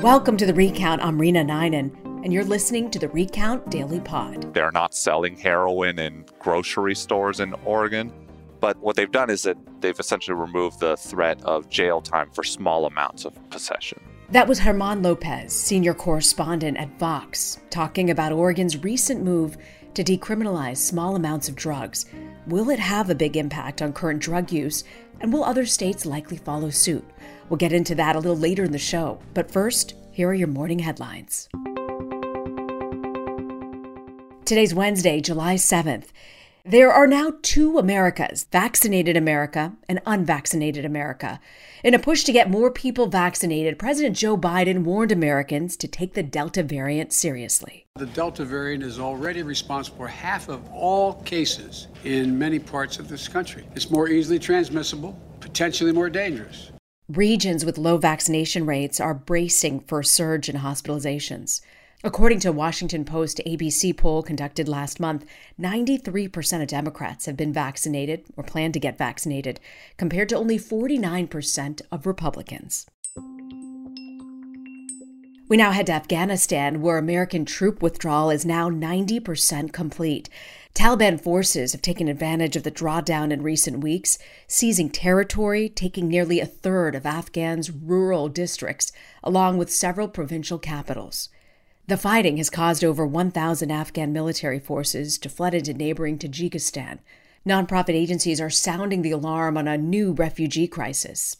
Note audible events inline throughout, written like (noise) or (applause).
Welcome to the Recount. I'm Rena Ninan, and you're listening to the Recount Daily Pod. They're not selling heroin in grocery stores in Oregon. But what they've done is that they've essentially removed the threat of jail time for small amounts of possession. That was German Lopez, senior correspondent at Vox, talking about Oregon's recent move to decriminalize small amounts of drugs. Will it have a big impact on current drug use, and will other states likely follow suit? We'll get into that a little later in the show. But first, here are your morning headlines. Today's Wednesday, July 7th. There are now two Americas vaccinated America and unvaccinated America. In a push to get more people vaccinated, President Joe Biden warned Americans to take the Delta variant seriously. The Delta variant is already responsible for half of all cases in many parts of this country. It's more easily transmissible, potentially more dangerous. Regions with low vaccination rates are bracing for a surge in hospitalizations. According to a Washington Post ABC poll conducted last month, 93% of Democrats have been vaccinated or plan to get vaccinated, compared to only 49% of Republicans. We now head to Afghanistan, where American troop withdrawal is now 90% complete. Taliban forces have taken advantage of the drawdown in recent weeks, seizing territory, taking nearly a third of Afghans' rural districts, along with several provincial capitals. The fighting has caused over 1,000 Afghan military forces to flood into neighboring Tajikistan. Nonprofit agencies are sounding the alarm on a new refugee crisis.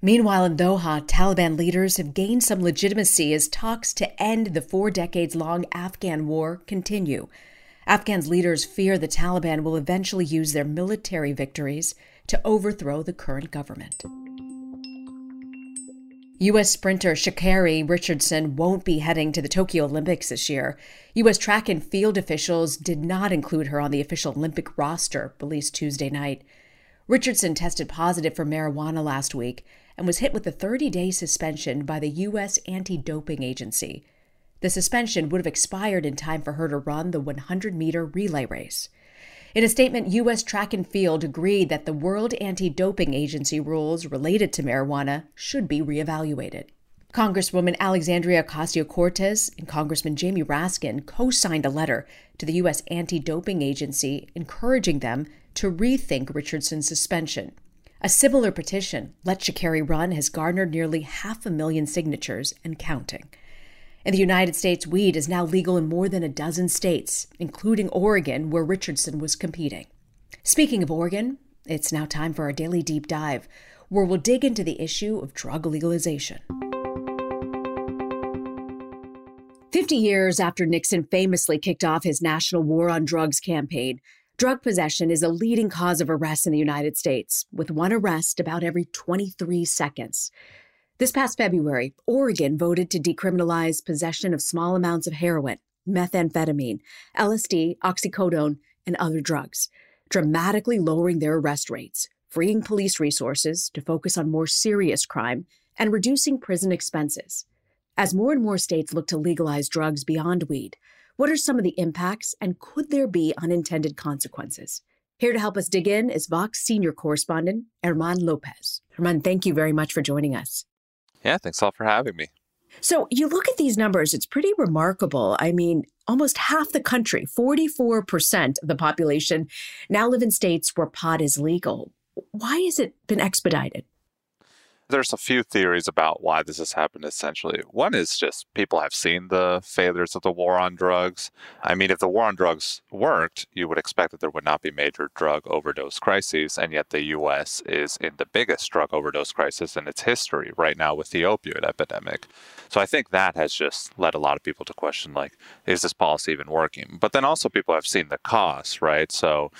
Meanwhile, in Doha, Taliban leaders have gained some legitimacy as talks to end the four decades long Afghan war continue. Afghan's leaders fear the Taliban will eventually use their military victories to overthrow the current government. U.S. sprinter Sha'Carri Richardson won't be heading to the Tokyo Olympics this year. U.S. track and field officials did not include her on the official Olympic roster released Tuesday night. Richardson tested positive for marijuana last week and was hit with a 30 day suspension by the U.S. Anti Doping Agency. The suspension would have expired in time for her to run the 100 meter relay race. In a statement, U.S. Track and Field agreed that the World Anti Doping Agency rules related to marijuana should be reevaluated. Congresswoman Alexandria Ocasio Cortez and Congressman Jamie Raskin co signed a letter to the U.S. Anti Doping Agency encouraging them to rethink Richardson's suspension. A similar petition, Let Sha'Carri Run, has garnered nearly half a million signatures and counting. In the United States, weed is now legal in more than a dozen states, including Oregon, where Richardson was competing. Speaking of Oregon, it's now time for our daily deep dive, where we'll dig into the issue of drug legalization. 50 years after Nixon famously kicked off his national war on drugs campaign, drug possession is a leading cause of arrests in the United States, with one arrest about every 23 seconds. This past February, Oregon voted to decriminalize possession of small amounts of heroin, methamphetamine, LSD, oxycodone, and other drugs, dramatically lowering their arrest rates, freeing police resources to focus on more serious crime, and reducing prison expenses. As more and more states look to legalize drugs beyond weed, what are some of the impacts and could there be unintended consequences? Here to help us dig in is Vox senior correspondent German Lopez. German, thank you very much for joining us. Yeah, thanks all for having me. So you look at these numbers, it's pretty remarkable. I mean, almost half the country, 44% of the population, now live in states where pot is legal. Why has it been expedited? There's a few theories about why this has happened essentially. One is just people have seen the failures of the war on drugs. I mean, if the war on drugs worked, you would expect that there would not be major drug overdose crises, and yet the US is in the biggest drug overdose crisis in its history right now with the opioid epidemic. So I think that has just led a lot of people to question like, is this policy even working? But then also people have seen the costs, right? So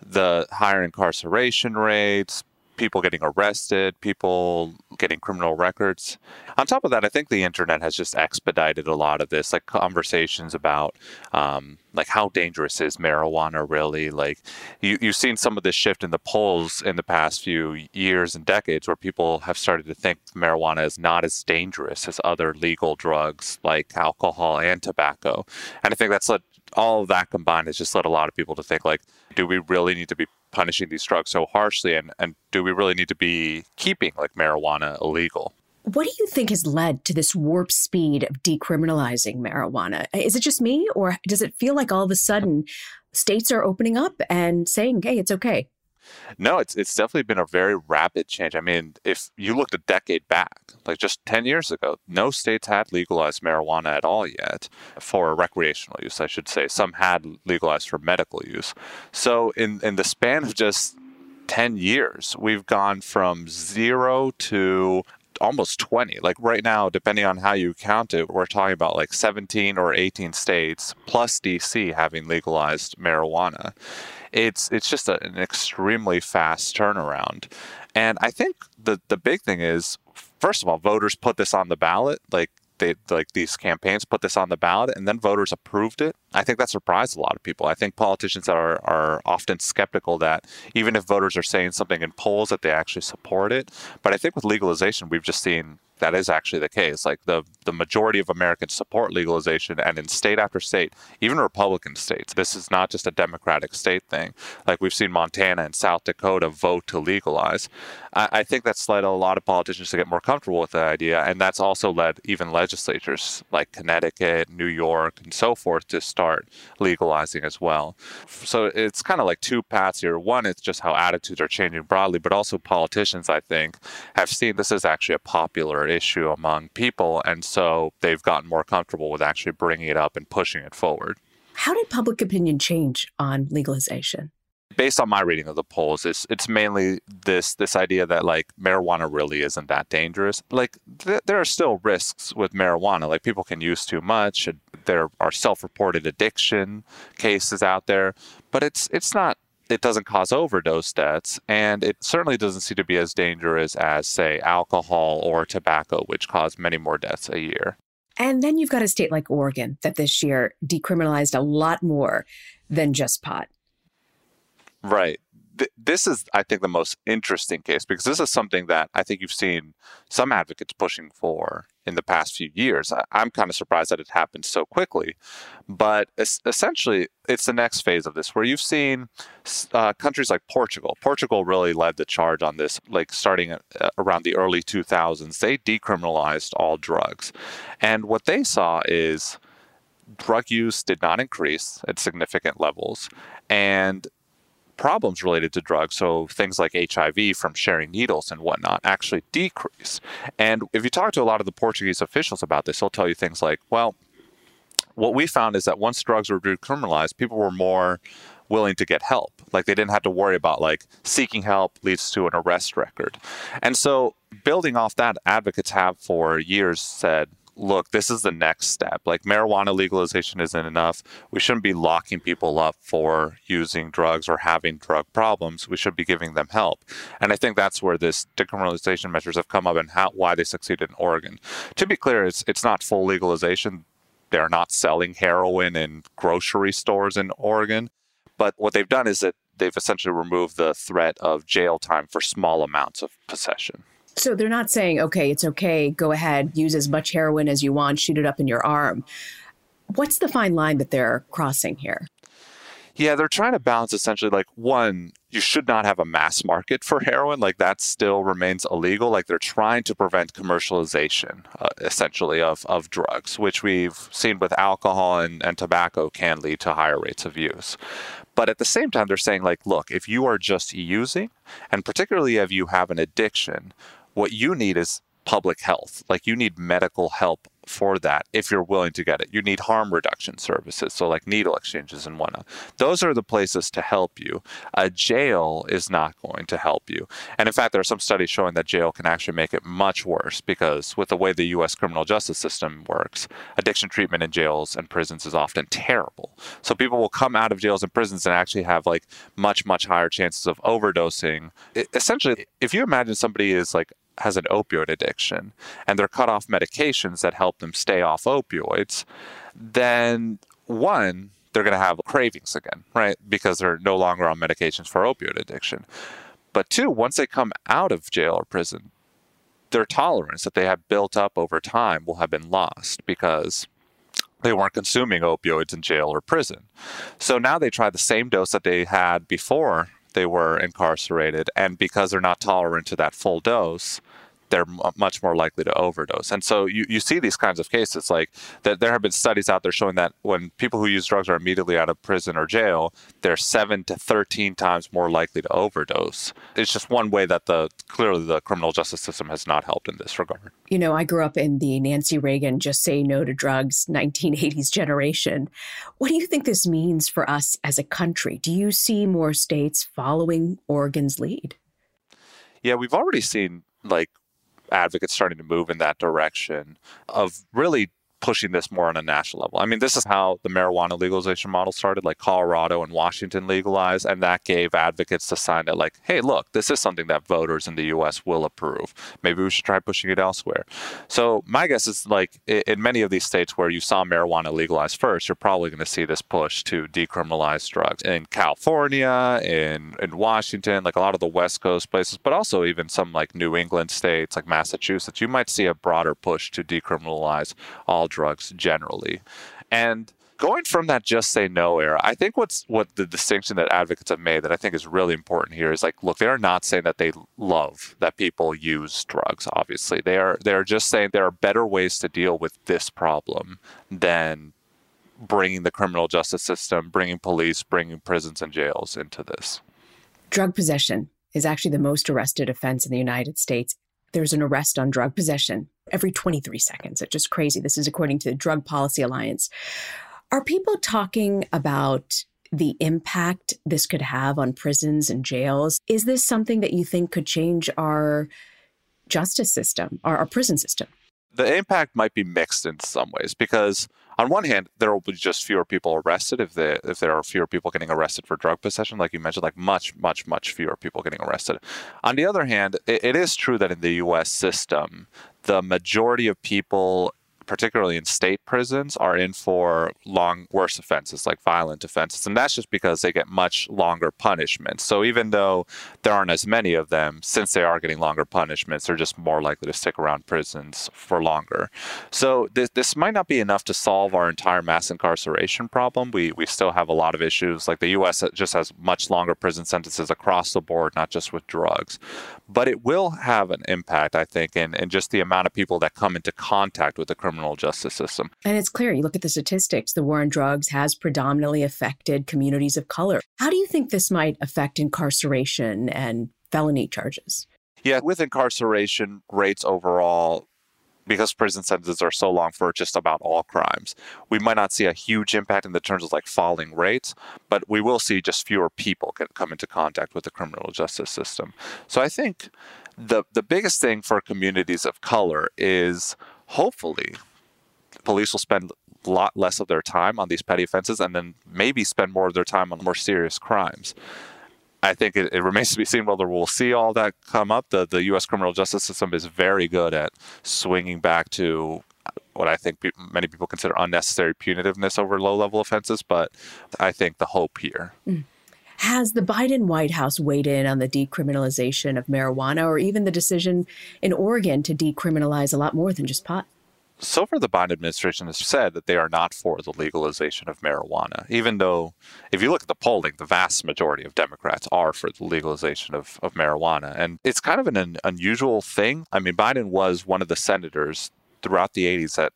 the higher incarceration rates, people getting arrested, people getting criminal records. On top of that, I think the internet has just expedited a lot of this, like conversations about um, like how dangerous is marijuana really. Like you, you've seen some of this shift in the polls in the past few years and decades, where people have started to think marijuana is not as dangerous as other legal drugs like alcohol and tobacco. And I think that's led all of that combined has just led a lot of people to think like, do we really need to be punishing these drugs so harshly and, and do we really need to be keeping like marijuana illegal? What do you think has led to this warp speed of decriminalizing marijuana? Is it just me or does it feel like all of a sudden states are opening up and saying hey it's okay no, it's it's definitely been a very rapid change. I mean, if you looked a decade back, like just 10 years ago, no states had legalized marijuana at all yet for recreational use, I should say. Some had legalized for medical use. So in in the span of just 10 years, we've gone from 0 to almost 20. Like right now, depending on how you count it, we're talking about like 17 or 18 states plus DC having legalized marijuana it's it's just a, an extremely fast turnaround. And I think the the big thing is, first of all, voters put this on the ballot. Like they like these campaigns put this on the ballot and then voters approved it. I think that surprised a lot of people. I think politicians are are often skeptical that even if voters are saying something in polls that they actually support it. But I think with legalization, we've just seen that is actually the case. Like the the majority of Americans support legalization, and in state after state, even Republican states, this is not just a Democratic state thing. Like we've seen Montana and South Dakota vote to legalize. I, I think that's led a lot of politicians to get more comfortable with the idea, and that's also led even legislatures like Connecticut, New York, and so forth to start legalizing as well. So it's kind of like two paths here. One is just how attitudes are changing broadly, but also politicians, I think, have seen this is actually a popular issue among people. And so they've gotten more comfortable with actually bringing it up and pushing it forward. How did public opinion change on legalization? Based on my reading of the polls, it's it's mainly this this idea that like marijuana really isn't that dangerous. Like th- there are still risks with marijuana. Like people can use too much. There are self-reported addiction cases out there, but it's it's not it doesn't cause overdose deaths, and it certainly doesn't seem to be as dangerous as, say, alcohol or tobacco, which cause many more deaths a year. And then you've got a state like Oregon that this year decriminalized a lot more than just pot. Right th- this is, I think, the most interesting case because this is something that I think you've seen some advocates pushing for in the past few years. I- am kind of surprised that it happened so quickly, but es- essentially, it's the next phase of this where you've seen uh, countries like Portugal. Portugal really led the charge on this, like starting at, uh, around the early 2000s. They decriminalized all drugs, and what they saw is drug use did not increase at significant levels and problems related to drugs, so things like HIV from sharing needles and whatnot, actually decrease. And if you talk to a lot of the Portuguese officials about this, they'll tell you things like, well, what we found is that once drugs were decriminalized, people were more willing to get help. Like they didn't have to worry about like seeking help leads to an arrest record. And so building off that, advocates have for years said, look, this is the next step. Like marijuana legalization isn't enough. We shouldn't be locking people up for using drugs or having drug problems. We should be giving them help. And I think that's where this decriminalization measures have come up and how why they succeeded in Oregon. To be clear, it's it's not full legalization. They're not selling heroin in grocery stores in Oregon. But what they've done is that they've essentially removed the threat of jail time for small amounts of possession. So they're not saying, okay, it's okay, go ahead, use as much heroin as you want, shoot it up in your arm. What's the fine line that they're crossing here? Yeah, they're trying to balance essentially like one, you should not have a mass market for heroin. Like that still remains illegal. Like they're trying to prevent commercialization, uh, essentially, of, of drugs, which we've seen with alcohol and, and tobacco can lead to higher rates of use. But at the same time, they're saying, like, look, if you are just using, and particularly if you have an addiction, what you need is public health. Like you need medical help for that if you're willing to get it. You need harm reduction services, so like needle exchanges and whatnot. Those are the places to help you. A jail is not going to help you. And in fact, there are some studies showing that jail can actually make it much worse because with the way the U.S. criminal justice system works, addiction treatment in jails and prisons is often terrible. So people will come out of jails and prisons and actually have like much, much higher chances of overdosing. It, essentially, if you imagine somebody is like has an opioid addiction and they're cut off medications that help them stay off opioids, then one, they're going to have cravings again, right? Because they're no longer on medications for opioid addiction. But two, once they come out of jail or prison, their tolerance that they have built up over time will have been lost because they weren't consuming opioids in jail or prison. So now they try the same dose that they had before they were incarcerated. And because they're not tolerant to that full dose, they're much more likely to overdose. And so you, you see these kinds of cases like that. There have been studies out there showing that when people who use drugs are immediately out of prison or jail, they're seven to 13 times more likely to overdose. It's just one way that the clearly the criminal justice system has not helped in this regard. You know, I grew up in the Nancy Reagan just say no to drugs 1980s generation. What do you think this means for us as a country? Do you see more states following Oregon's lead? Yeah, we've already seen like advocates starting to move in that direction of really pushing this more on a national level. I mean, this is how the marijuana legalization model started, like Colorado and Washington legalized, and that gave advocates the sign that, like, hey, look, this is something that voters in the US will approve. Maybe we should try pushing it elsewhere. So, my guess is like in many of these states where you saw marijuana legalized first, you're probably going to see this push to decriminalize drugs. In California, in, in Washington, like a lot of the West Coast places, but also even some like New England states, like Massachusetts, you might see a broader push to decriminalize all drugs generally. And going from that just say no era, I think what's what the distinction that advocates have made that I think is really important here is like, look, they are not saying that they love that people use drugs. Obviously, they are they are just saying there are better ways to deal with this problem than bringing the criminal justice system, bringing police, bringing prisons and jails into this. Drug possession is actually the most arrested offense in the United States. There's an arrest on drug possession every 23 seconds. It's just crazy. This is according to the Drug Policy Alliance. Are people talking about the impact this could have on prisons and jails? Is this something that you think could change our justice system, our, our prison system? The impact might be mixed in some ways because on one hand, there will be just fewer people arrested if they, if there are fewer people getting arrested for drug possession, like you mentioned, like much, much, much fewer people getting arrested. On the other hand, it, it is true that in the U.S. system, the majority of people particularly in state prisons, are in for long, worse offenses like violent offenses. And that's just because they get much longer punishments. So even though there aren't as many of them, since they are getting longer punishments, they're just more likely to stick around prisons for longer. So this, this might not be enough to solve our entire mass incarceration problem. We, we still have a lot of issues. Like the US just has much longer prison sentences across the board, not just with drugs. But it will have an impact, I think, in, in just the amount of people that come into contact with the criminal criminal justice system. And it's clear, you look at the statistics, the war on drugs has predominantly affected communities of color. How do you think this might affect incarceration and felony charges? Yeah, with incarceration rates overall, because prison sentences are so long for just about all crimes, we might not see a huge impact in the terms of like falling rates, but we will see just fewer people come into contact with the criminal justice system. So I think the the biggest thing for communities of color is hopefully police will spend a lot less of their time on these petty offenses and then maybe spend more of their time on more serious crimes. I think it, it, remains to be seen whether we'll see all that come up. The the U.S. criminal justice system is very good at swinging back to what I think pe- many people consider unnecessary punitiveness over low level offenses. But I think the hope here. Mm. Has the Biden White House weighed in on the decriminalization of marijuana or even the decision in Oregon to decriminalize a lot more than just pot? So far the Biden administration has said that they are not for the legalization of marijuana, even though if you look at the polling, the vast majority of Democrats are for the legalization of, of marijuana. And it's kind of an, an unusual thing. I mean, Biden was one of the senators throughout the 80s that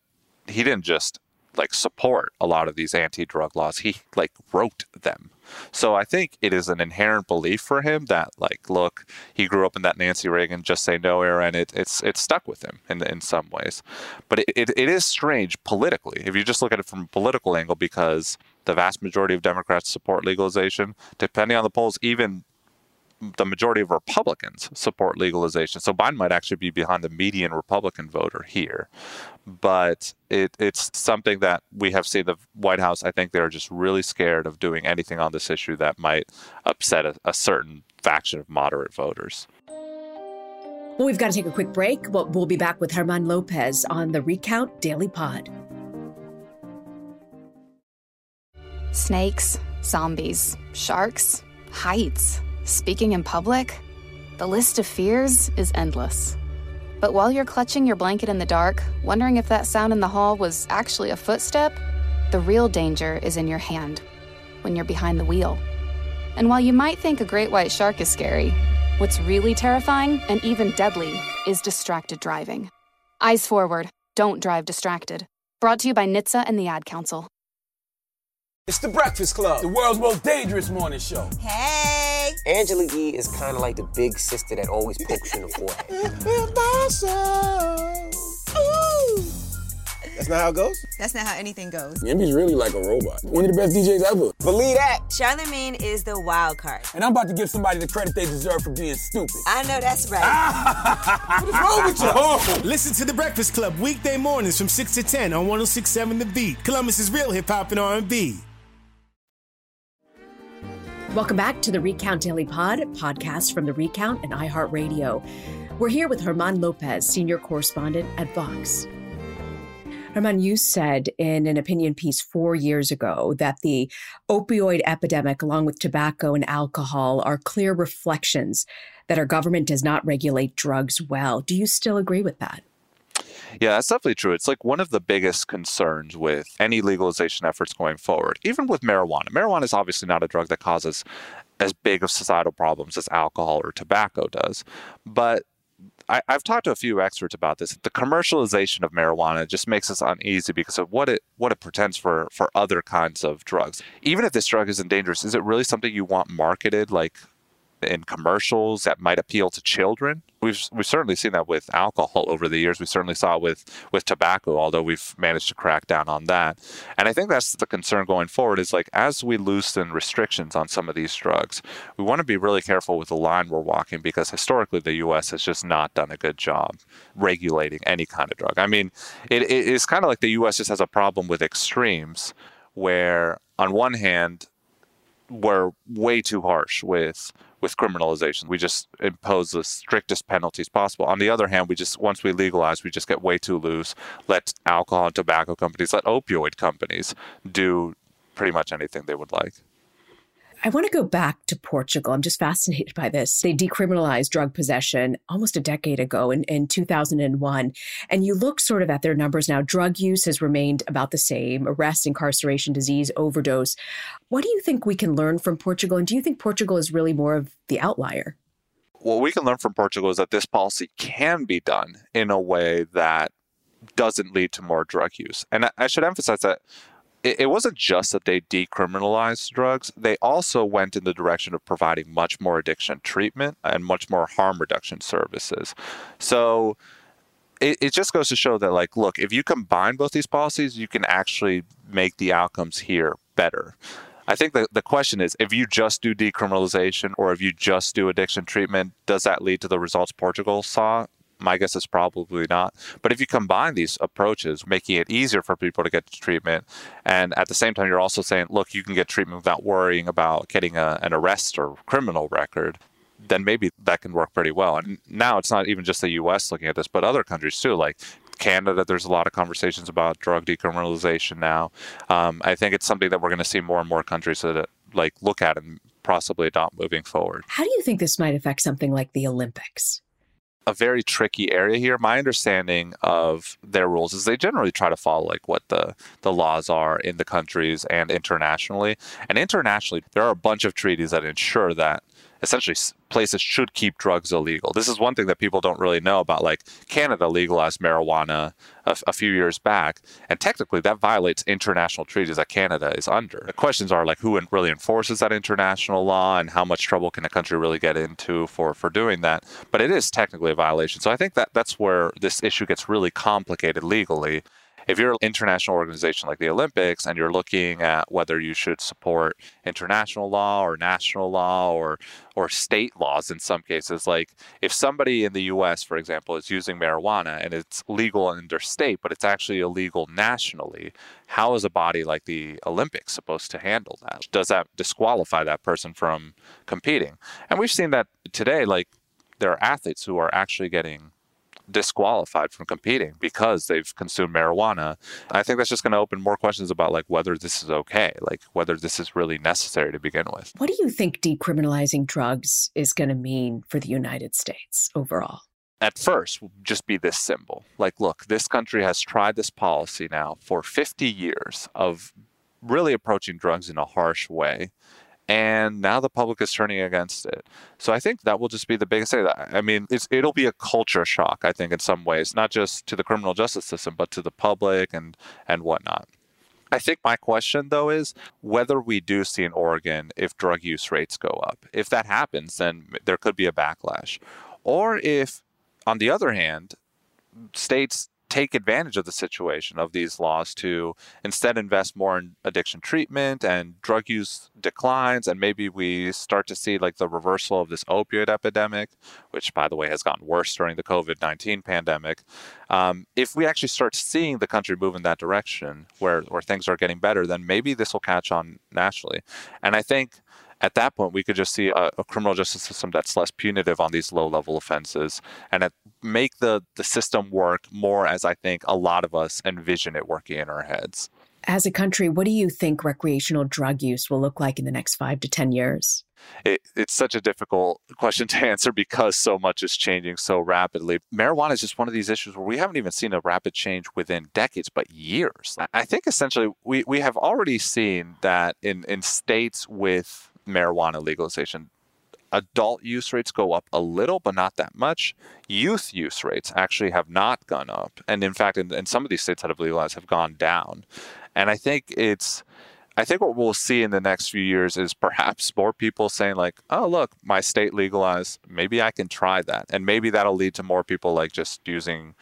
he didn't just like support a lot of these anti-drug laws. He like wrote them. So I think it is an inherent belief for him that like, look, he grew up in that Nancy Reagan just say no era, and it, it's it's stuck with him in in some ways. But it, it, it is strange politically if you just look at it from a political angle because the vast majority of Democrats support legalization. Depending on the polls, even the majority of Republicans support legalization. So Biden might actually be behind the median Republican voter here. But it, it's something that we have seen the White House, I think they're just really scared of doing anything on this issue that might upset a, a certain faction of moderate voters. Well, we've got to take a quick break. But we'll be back with German Lopez on the Recount Daily Pod. Snakes, zombies, sharks, heights. Speaking in public? The list of fears is endless. But while you're clutching your blanket in the dark, wondering if that sound in the hall was actually a footstep, the real danger is in your hand when you're behind the wheel. And while you might think a great white shark is scary, what's really terrifying and even deadly is distracted driving. Eyes forward, don't drive distracted. Brought to you by NHTSA and the Ad Council. It's the Breakfast Club, the world's most dangerous morning show. Hey! Angela Yee is kind of like the big sister that always pokes you in the forehead. That's not how it goes? That's not how anything goes. Envy's really like a robot. One of the best DJs ever. Believe that. Charlemagne is the wild card. And I'm about to give somebody the credit they deserve for being stupid. I know that's right. (laughs) What's wrong with you? Oh. (laughs) Listen to The Breakfast Club weekday mornings from 6 to 10 on 1067 The Beat. Columbus's real hip hop and R&B. Welcome back to the Recount Daily Pod, podcast from the Recount and iHeartRadio. We're here with German Lopez, senior correspondent at Vox. German, you said in an opinion piece four years ago that the opioid epidemic, along with tobacco and alcohol, are clear reflections that our government does not regulate drugs well. Do you still agree with that? Yeah, that's definitely true. It's like one of the biggest concerns with any legalization efforts going forward, even with marijuana. Marijuana is obviously not a drug that causes as big of societal problems as alcohol or tobacco does. But I, have talked to a few experts about this. The commercialization of marijuana just makes us uneasy because of what it what it pretends for for other kinds of drugs. Even if this drug isn't dangerous, is it really something you want marketed like in commercials that might appeal to children. We've we've certainly seen that with alcohol (laughs) over the years. We certainly saw it with with tobacco, although we've managed to crack down on that. And I think that's the concern going forward is like as we loosen restrictions on some of these drugs, we want to be really careful with the line we're walking because historically the US has just not done a good job regulating any kind of drug. I mean, it, it is kind of like the US just has a problem with extremes where on one hand we're way too harsh with with criminalization. We just impose the strictest penalties possible. On the other hand, we just once we legalize, we just get way too loose. Let alcohol and tobacco companies, let opioid companies do pretty much anything they would like. I want to go back to Portugal. I'm just fascinated by this. They decriminalized drug possession almost a decade ago in, in 2001. And you look sort of at their numbers now. Drug use has remained about the same arrest, incarceration, disease, overdose. What do you think we can learn from Portugal? And do you think Portugal is really more of the outlier? What we can learn from Portugal is that this policy can be done in a way that doesn't lead to more drug use. And I should emphasize that it, it wasn't just that they decriminalized drugs, they also went in the direction of providing much more addiction treatment and much more harm reduction services. So it, it just goes to show that, like, look, if you combine both these policies, you can actually make the outcomes here better. I think the, the question is if you just do decriminalization or if you just do addiction treatment, does that lead to the results Portugal saw? My guess is probably not. But if you combine these approaches, making it easier for people to get treatment, and at the same time, you're also saying, look, you can get treatment without worrying about getting a, an arrest or criminal record, then maybe that can work pretty well. And now it's not even just the US looking at this, but other countries too. Like Canada, there's a lot of conversations about drug decriminalization now. Um, I think it's something that we're going to see more and more countries that like look at and possibly adopt moving forward. How do you think this might affect something like the Olympics? A very tricky area here. My understanding of their rules is they generally try to follow like what the the laws are in the countries and internationally. And internationally, there are a bunch of treaties that ensure that essentially places should keep drugs illegal. This is one thing that people don't really know about. Like Canada legalized marijuana a, a, few years back, and technically that violates international treaties that Canada is under. The questions are like who really enforces that international law, and how much trouble can a country really get into for for doing that. But it is technically a violation. So I think that that's where this issue gets really complicated legally if you're an international organization like the Olympics and you're looking at whether you should support international law or national law or or state laws in some cases, like if somebody in the US, for example, is using marijuana and it's legal in their state, but it's actually illegal nationally, how is a body like the Olympics supposed to handle that? Does that disqualify that person from competing? And we've seen that today, like there are athletes who are actually getting disqualified from competing because they've consumed marijuana. I think that's just going to open more questions about like whether this is okay, like whether this is really necessary to begin with. What do you think decriminalizing drugs is going to mean for the United States overall? At first, will just be this symbol. Like, look, this country has tried this policy now for 50 years of really approaching drugs in a harsh way and now the public is turning against it. So I think that will just be the biggest thing. I mean, it'll be a culture shock. I think in some ways, not just to the criminal justice system, but to the public and and whatnot. I think my question though is whether we do see in Oregon if drug use rates go up. If that happens, then there could be a backlash, or if, on the other hand, states take advantage of the situation of these laws to instead invest more in addiction treatment and drug use declines and maybe we start to see like the reversal of this opioid epidemic which by the way has gotten worse during the covid-19 pandemic um, if we actually start seeing the country move in that direction where, where things are getting better then maybe this will catch on nationally and i think at that point, we could just see a, a criminal justice system that's less punitive on these low level offenses and make the, the system work more as I think a lot of us envision it working in our heads. As a country, what do you think recreational drug use will look like in the next five to 10 years? It, it's such a difficult (laughs) question to answer because so much is changing so rapidly. Marijuana is just one of these issues where we haven't even seen a rapid change within decades, but years. I think essentially we, we have already seen that in, in states with marijuana legalization, adult use rates go up a little, but not that much. Youth use rates actually have not gone up. And in fact, in, in, some of these states that have legalized have gone down. And I think it's, I think what we'll see in the next few years is perhaps more people saying, like, oh, look, my state legalized. Maybe I can try that. And maybe that'll lead to more people like just using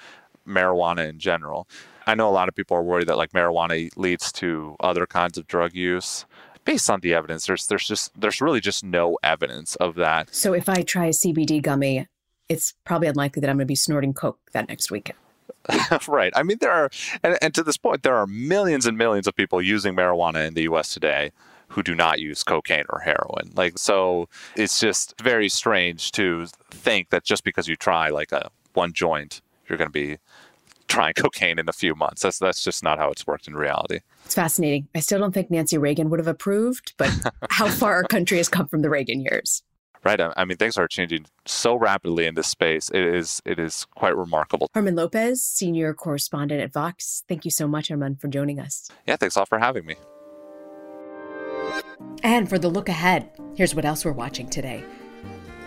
marijuana in general. I know a lot of people are worried that like marijuana leads to other kinds of drug use based on the evidence, there's there's just there's really just no evidence of that. So if I try a CBD gummy, it's probably unlikely that I'm going to be snorting coke that next weekend. (laughs) right. I mean, there are, and, and to this point, there are millions and millions of people using marijuana in the U.S. today who do not use cocaine or heroin. Like, so it's just very strange to think that just because you try like a one joint, you're going to be trying (laughs) cocaine in a few months. That's that's just not how it's worked in reality. It's fascinating. I still don't think Nancy Reagan would have approved, but (laughs) how far our country has come from the Reagan years. Right. I mean, things are changing so rapidly in this space. It is it is quite remarkable. German Lopez, senior correspondent at Vox. Thank you so much, German, for joining us. Yeah, thanks all for having me. And for the look ahead, here's what else we're watching today.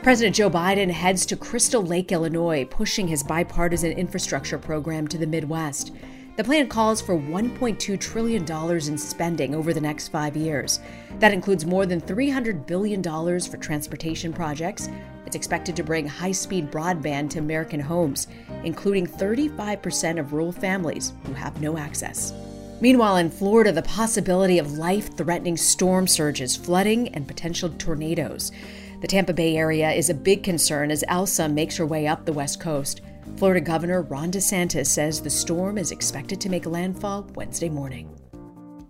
President Joe Biden heads to Crystal Lake, Illinois, pushing his bipartisan infrastructure program to the Midwest. The plan calls for $1.2 trillion in spending over the next five years. That includes more than $300 billion for transportation projects. It's expected to bring high speed broadband to American homes, including 35% of rural families who have no access. Meanwhile, in Florida, the possibility of life threatening storm surges, flooding, and potential tornadoes. The Tampa Bay area is a big concern as Elsa makes her way up the west coast. Florida Governor Ron DeSantis says the storm is expected to make landfall Wednesday morning.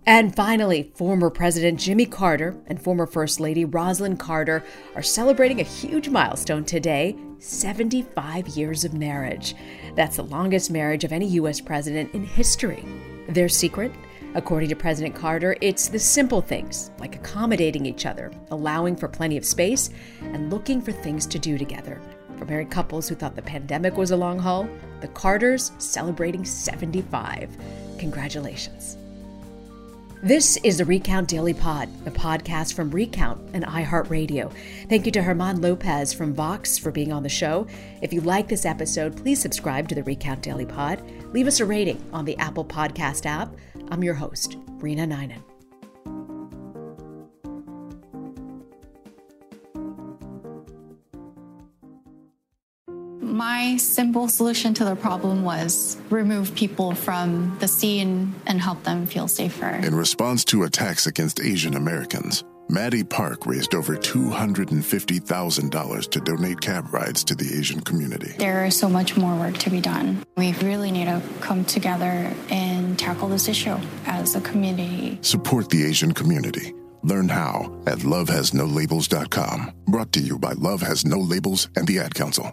And finally, former President Jimmy Carter and former First Lady Rosalynn Carter are celebrating a huge milestone today 75 years of marriage. That's the longest marriage of any U.S. president in history. Their secret? According to President Carter, it's the simple things like accommodating each other, allowing for plenty of space, and looking for things to do together. For married couples who thought the pandemic was a long haul, the Carters celebrating 75. Congratulations. This is the Recount Daily Pod, a podcast from Recount and iHeartRadio. Thank you to German Lopez from Vox for being on the show. If you like this episode, please subscribe to the Recount Daily Pod. Leave us a rating on the Apple Podcast app. I'm your host, Rena Ninan. My simple solution to the problem was remove people from the scene and help them feel safer. In response to attacks against Asian Americans, Maddie Park raised over $250,000 to donate cab rides to the Asian community. There is so much more work to be done. We really need to come together tackle this issue as a community. Support the Asian community. Learn how at lovehasnolabels.com. Brought to you by Love Has No Labels and the Ad Council.